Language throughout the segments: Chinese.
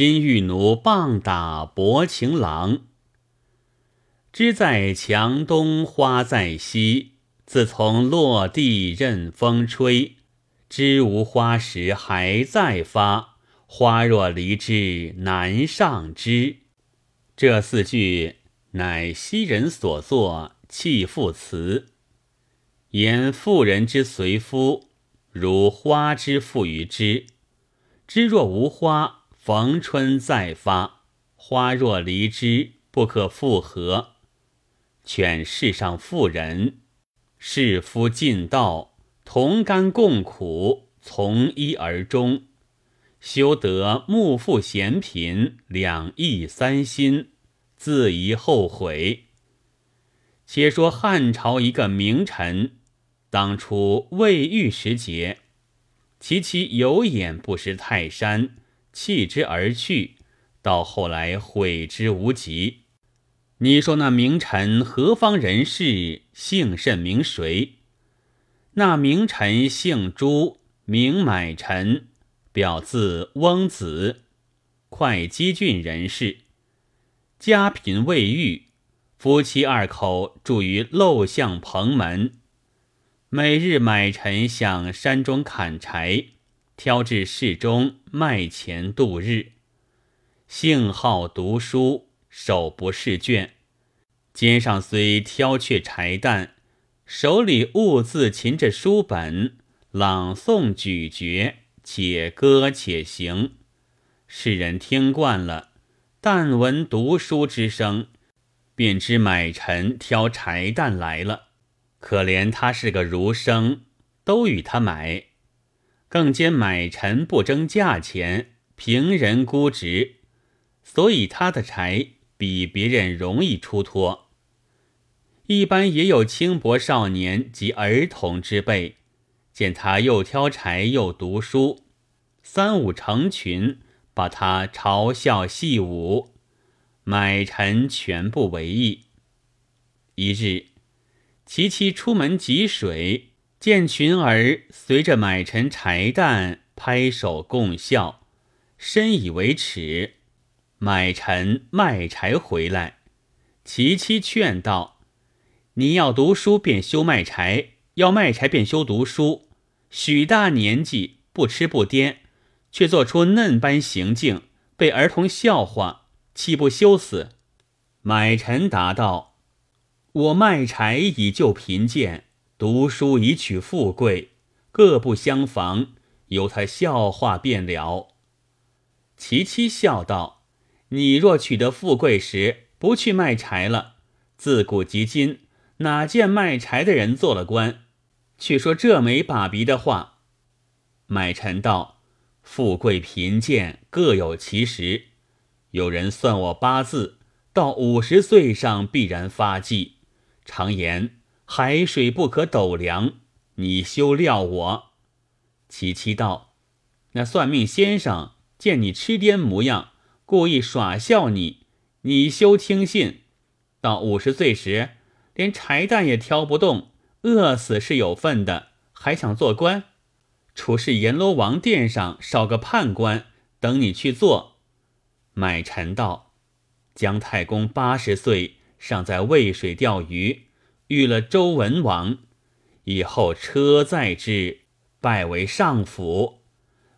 金玉奴棒打薄情郎。枝在墙东花在西，自从落地任风吹。枝无花时还在发，花若离枝难上枝。这四句乃昔人所作弃妇词，言妇人之随夫，如花之附于枝。枝若无花，逢春再发；花若离枝，不可复合。劝世上妇人，士夫尽道，同甘共苦，从一而终，修得目富嫌贫，两意三心，自疑后悔。且说汉朝一个名臣，当初未遇时节，其妻有眼不识泰山，弃之而去，到后来悔之无及。你说那名臣何方人士？姓甚名谁？那名臣姓朱，名买臣，表字翁子，会稽郡人士，家贫未育，夫妻二口住于陋巷蓬门。每日买臣向山中砍柴，挑至市中卖钱度日。性好读书。手不释卷，肩上虽挑却柴担，手里兀自擒着书本，朗诵咀嚼，且歌且行。世人听惯了，但闻读书之声，便知买臣挑柴担来了。可怜他是个儒生，都与他买，更兼买臣不争价钱，平人估值，所以他的柴。比别人容易出脱。一般也有轻薄少年及儿童之辈，见他又挑柴又读书，三五成群，把他嘲笑戏舞。买臣全不为意。一日，其妻出门汲水，见群儿随着买臣柴担拍手共笑，深以为耻。买臣卖柴回来，其妻劝道：“你要读书便修卖柴，要卖柴便修读书。许大年纪不吃不颠，却做出嫩般行径，被儿童笑话，岂不羞死？”买臣答道：“我卖柴以救贫贱，读书以取富贵，各不相妨，由他笑话便了。”其妻笑道。你若取得富贵时，不去卖柴了，自古及今，哪见卖柴的人做了官？却说这没把鼻的话。买臣道：富贵贫贱各有其时。有人算我八字，到五十岁上必然发迹。常言海水不可斗量，你休料我。其妻道：那算命先生见你痴癫模样。故意耍笑你，你休听信。到五十岁时，连柴担也挑不动，饿死是有份的，还想做官？除是阎罗王殿上少个判官，等你去做。买臣道：姜太公八十岁，尚在渭水钓鱼，遇了周文王，以后车载之，拜为上府。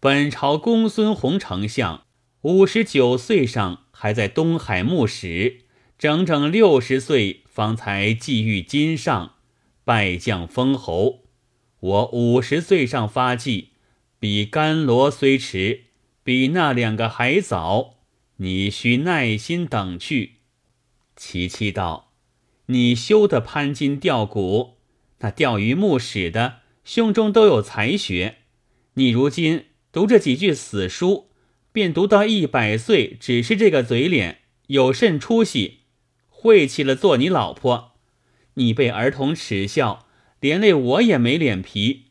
本朝公孙弘丞相。五十九岁上还在东海牧使，整整六十岁方才际遇金上，拜将封侯。我五十岁上发迹，比甘罗虽迟，比那两个还早。你需耐心等去。琪琪道：“你休得攀金钓骨，那钓鱼牧使的胸中都有才学。你如今读这几句死书。”便读到一百岁，只是这个嘴脸，有甚出息？晦气了做你老婆，你被儿童耻笑，连累我也没脸皮。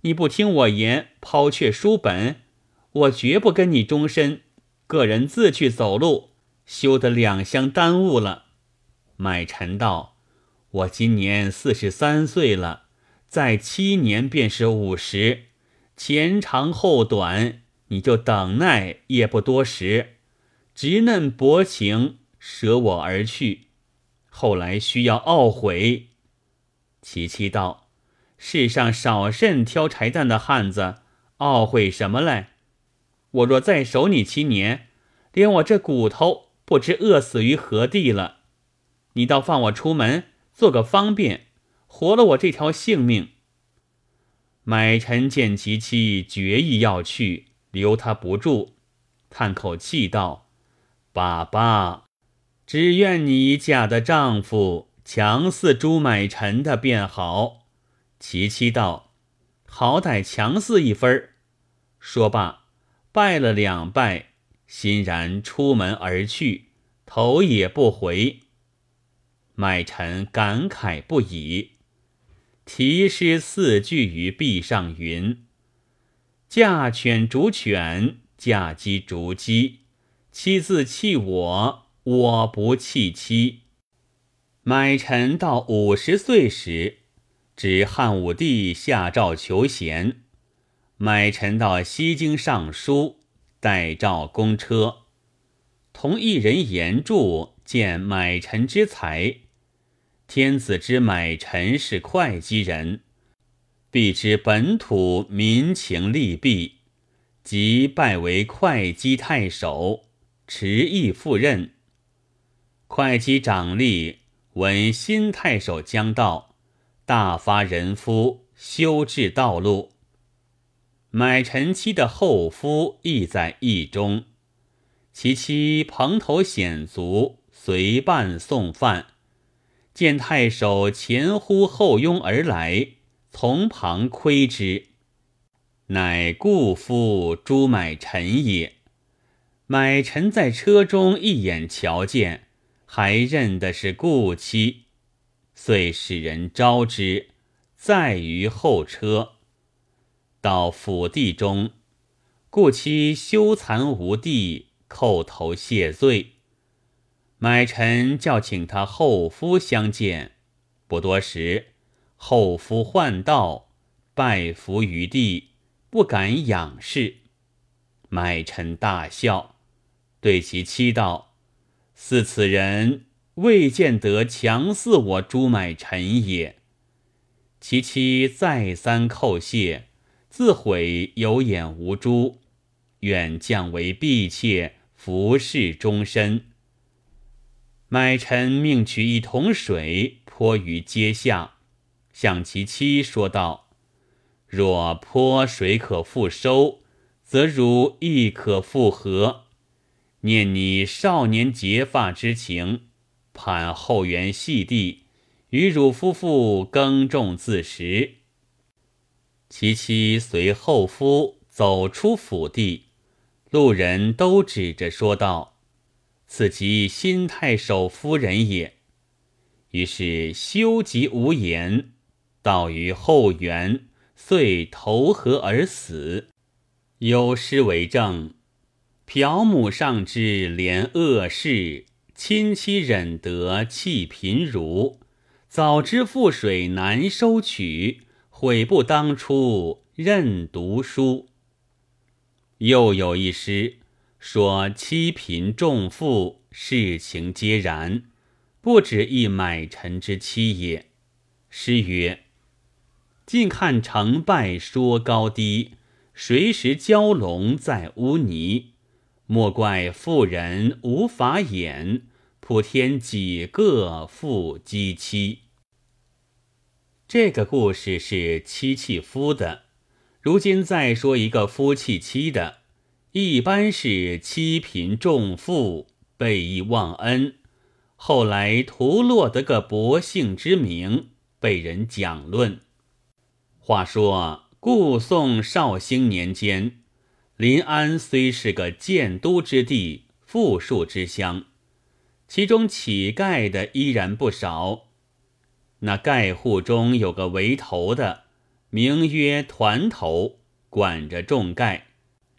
你不听我言，抛却书本，我绝不跟你终身。个人自去走路，休得两相耽误了。买臣道：“我今年四十三岁了，再七年便是五十，前长后短。”你就等耐也不多时，稚嫩薄情，舍我而去。后来需要懊悔。琪琪道：“世上少甚挑柴担的汉子，懊悔什么嘞？我若再守你七年，连我这骨头不知饿死于何地了。你倒放我出门，做个方便，活了我这条性命。”买臣见其妻决意要去，留他不住，叹口气道：“爸爸。”只愿你嫁的丈夫强似朱买臣的便好。其妻道：“好歹强似一分。”说罢，拜了两拜，欣然出门而去，头也不回。买臣感慨不已，题诗四句于壁上云：“嫁犬逐犬，嫁鸡逐鸡，妻自弃我。”我不弃妻。买臣到五十岁时，指汉武帝下诏求贤。买臣到西京上书，代诏公车。同一人言著见买臣之才。天子之买臣是会稽人，必知本土民情利弊，即拜为会稽太守，持意赴任。会稽长吏闻新太守将到，大发人夫，修治道路。买臣妻的后夫亦在意中，其妻蓬头显足，随伴送饭，见太守前呼后拥而来，从旁窥之，乃故夫朱买臣也。买臣在车中一眼瞧见。还认的是故妻，遂使人招之，载于后车。到府地中，故妻羞惭无地，叩头谢罪。买臣叫请他后夫相见，不多时，后夫唤道，拜伏于地，不敢仰视。买臣大笑，对其妻道。似此人未见得强似我朱买臣也。其妻再三叩谢，自悔有眼无珠，愿降为婢妾，服侍终身。买臣命取一桶水泼于阶下，向其妻说道：“若泼水可复收，则汝亦可复合。”念你少年结发之情，盼后园细地，与汝夫妇耕种自食。其妻随后夫走出府地，路人都指着说道：“此即新太守夫人也。”于是休及无言，到于后园，遂投河而死。有诗为证。朴母上之怜恶事，亲妻忍得弃贫儒。早知覆水难收取，悔不当初任读书。又有一诗说妻贫重富，事情皆然，不止一买臣之妻也。诗曰：“近看成败说高低，谁识蛟龙在污泥。”莫怪妇人无法眼，普天几个妇姬妻。这个故事是妻弃夫的，如今再说一个夫弃妻的，一般是七贫重富，背义忘恩，后来徒落得个薄幸之名，被人讲论。话说，故宋绍兴年间。临安虽是个建都之地、富庶之乡，其中乞丐的依然不少。那丐户中有个为头的，名曰团头，管着众丐。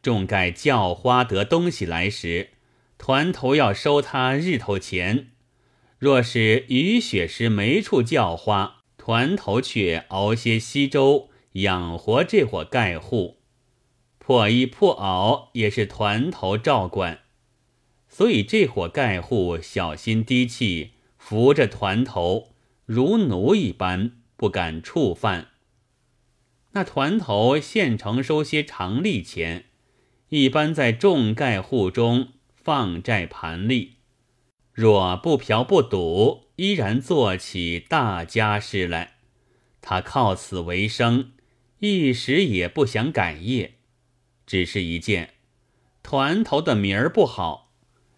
众盖叫花得东西来时，团头要收他日头钱；若是雨雪时没处叫花，团头却熬些稀粥养活这伙丐户。破衣破袄也是团头照管，所以这伙盖户小心低气，扶着团头，如奴一般，不敢触犯。那团头现成收些常例钱，一般在众盖户中放债盘利，若不嫖不赌，依然做起大家事来。他靠此为生，一时也不想改业。只是一件，团头的名儿不好，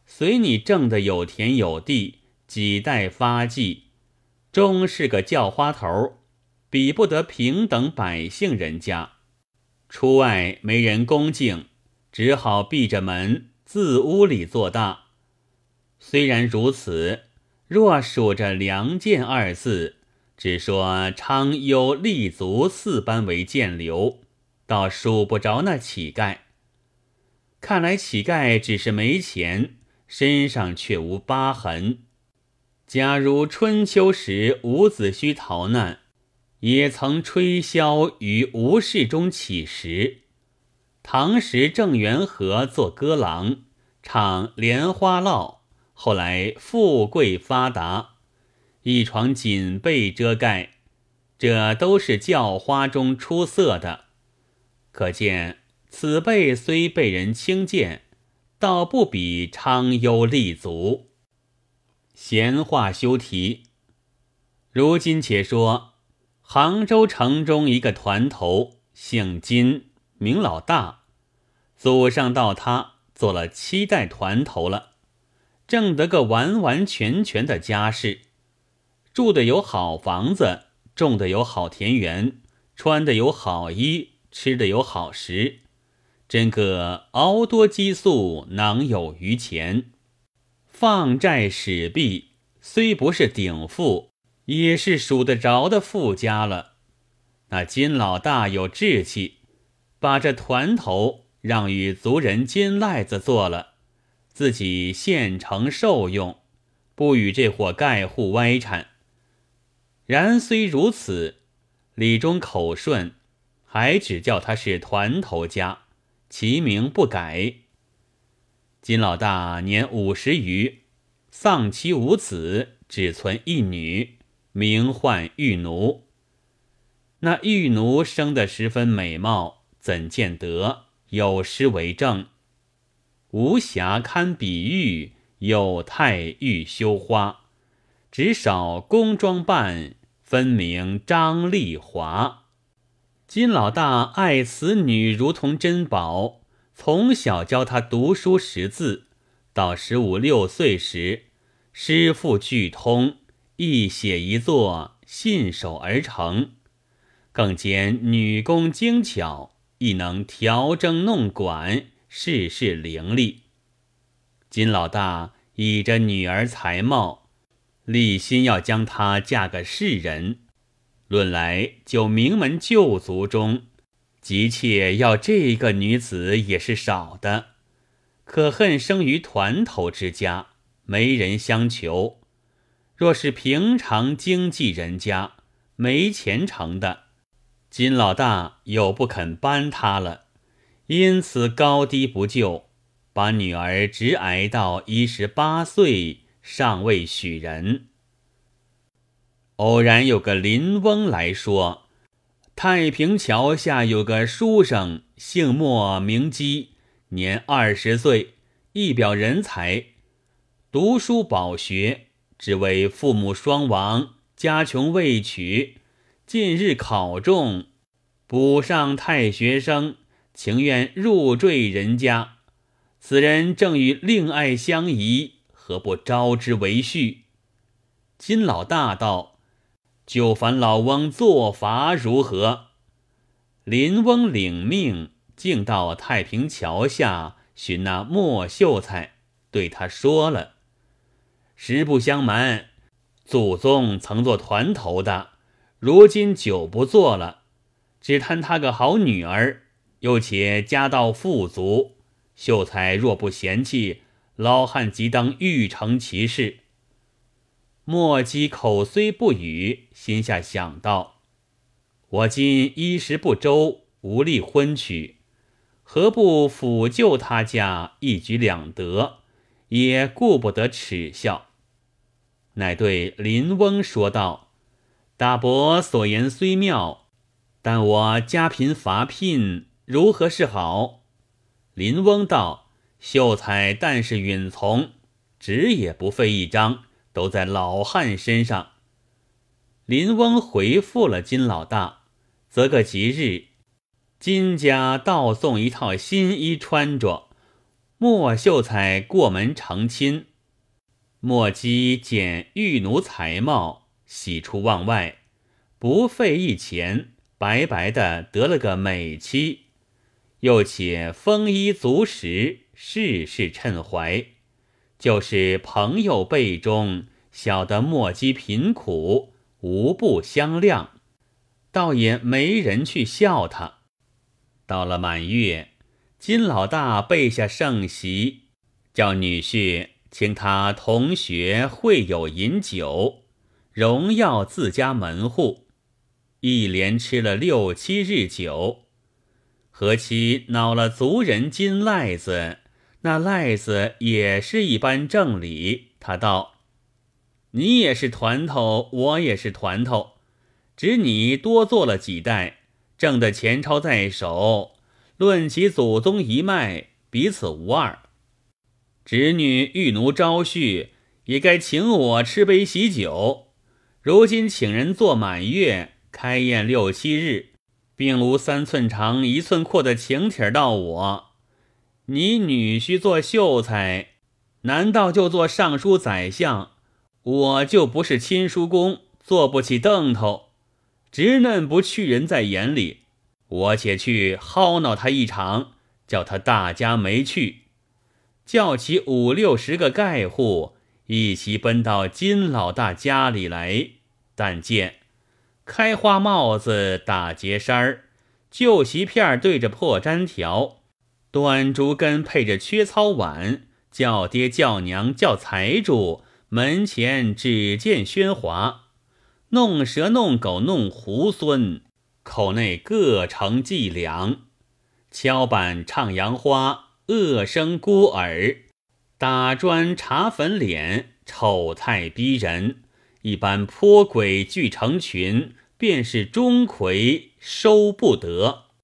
随你挣的有田有地，几代发迹，终是个叫花头。比不得平等百姓人家，出外没人恭敬，只好闭着门自屋里做大。虽然如此，若数着“良剑”二字，只说昌幽立足四般为剑流，倒数不着那乞丐。看来乞丐只是没钱，身上却无疤痕。假如春秋时伍子胥逃难。也曾吹箫于吴氏中乞食。唐时郑元和做歌郎，唱《莲花落》，后来富贵发达，一床锦被遮盖，这都是叫花中出色的。可见此辈虽被人轻贱，倒不比昌优立足。闲话休提，如今且说。杭州城中一个团头，姓金，名老大，祖上到他做了七代团头了，挣得个完完全全的家世，住的有好房子，种的有好田园，穿的有好衣，吃的有好食，真个熬多积素，囊有余钱，放债使币，虽不是顶富。也是数得着的富家了。那金老大有志气，把这团头让与族人金赖子做了，自己现成受用，不与这伙盖户歪缠。然虽如此，李忠口顺，还只叫他是团头家，其名不改。金老大年五十余，丧妻无子，只存一女。名唤玉奴，那玉奴生得十分美貌，怎见得？有诗为证：无瑕堪比喻，有态欲羞花。只少宫装扮，分明张丽华。金老大爱此女如同珍宝，从小教她读书识字，到十五六岁时，诗赋俱通。一写一作，信手而成，更兼女工精巧，亦能调筝弄管，事事伶俐。金老大倚着女儿才貌，立心要将她嫁个世人。论来就名门旧族中，急切要这个女子也是少的。可恨生于团头之家，没人相求。若是平常经济人家没钱成的，金老大又不肯搬他了，因此高低不就，把女儿直挨到一十八岁，尚未许人。偶然有个林翁来说，太平桥下有个书生，姓莫名基，年二十岁，一表人才，读书饱学。只为父母双亡，家穷未娶，近日考中，补上太学生，情愿入赘人家。此人正与令爱相宜，何不招之为婿？金老大道：“就烦老翁作法如何？”林翁领命，径到太平桥下寻那莫秀才，对他说了。实不相瞒，祖宗曾做团头的，如今久不做了，只贪他个好女儿，又且家道富足，秀才若不嫌弃，老汉即当欲成其事。莫姬口虽不语，心下想到：我今衣食不周，无力婚娶，何不抚救他家，一举两得？也顾不得耻笑，乃对林翁说道：“大伯所言虽妙，但我家贫乏聘，如何是好？”林翁道：“秀才但是允从，纸也不费一张，都在老汉身上。”林翁回复了金老大，择个吉日，金家倒送一套新衣穿着。莫秀才过门成亲，莫姬见玉奴才貌，喜出望外，不费一钱，白白的得了个美妻，又且丰衣足食，事事称怀。就是朋友辈中晓得莫姬贫苦，无不相谅，倒也没人去笑他。到了满月。金老大备下盛席，叫女婿请他同学会友饮酒，荣耀自家门户。一连吃了六七日酒，何其恼了族人金赖子，那赖子也是一般正理。他道：“你也是团头，我也是团头，只你多做了几代，挣的钱钞在手。”论其祖宗一脉，彼此无二。侄女玉奴招婿，也该请我吃杯喜酒。如今请人做满月，开宴六七日，并无三寸长一寸阔的请帖到我。你女婿做秀才，难道就做尚书宰相？我就不是亲叔公，坐不起凳头。直嫩不去人在眼里。我且去薅闹他一场，叫他大家没趣，叫起五六十个盖户一齐奔到金老大家里来。但见开花帽子打结衫儿，旧席片对着破毡条，短竹根配着缺糙碗，叫爹叫娘叫财主门前只见喧哗，弄蛇弄狗弄猢狲。口内各成伎俩，敲板唱杨花，恶声孤耳，打砖查粉脸，丑态逼人。一般泼鬼聚成群，便是钟馗收不得。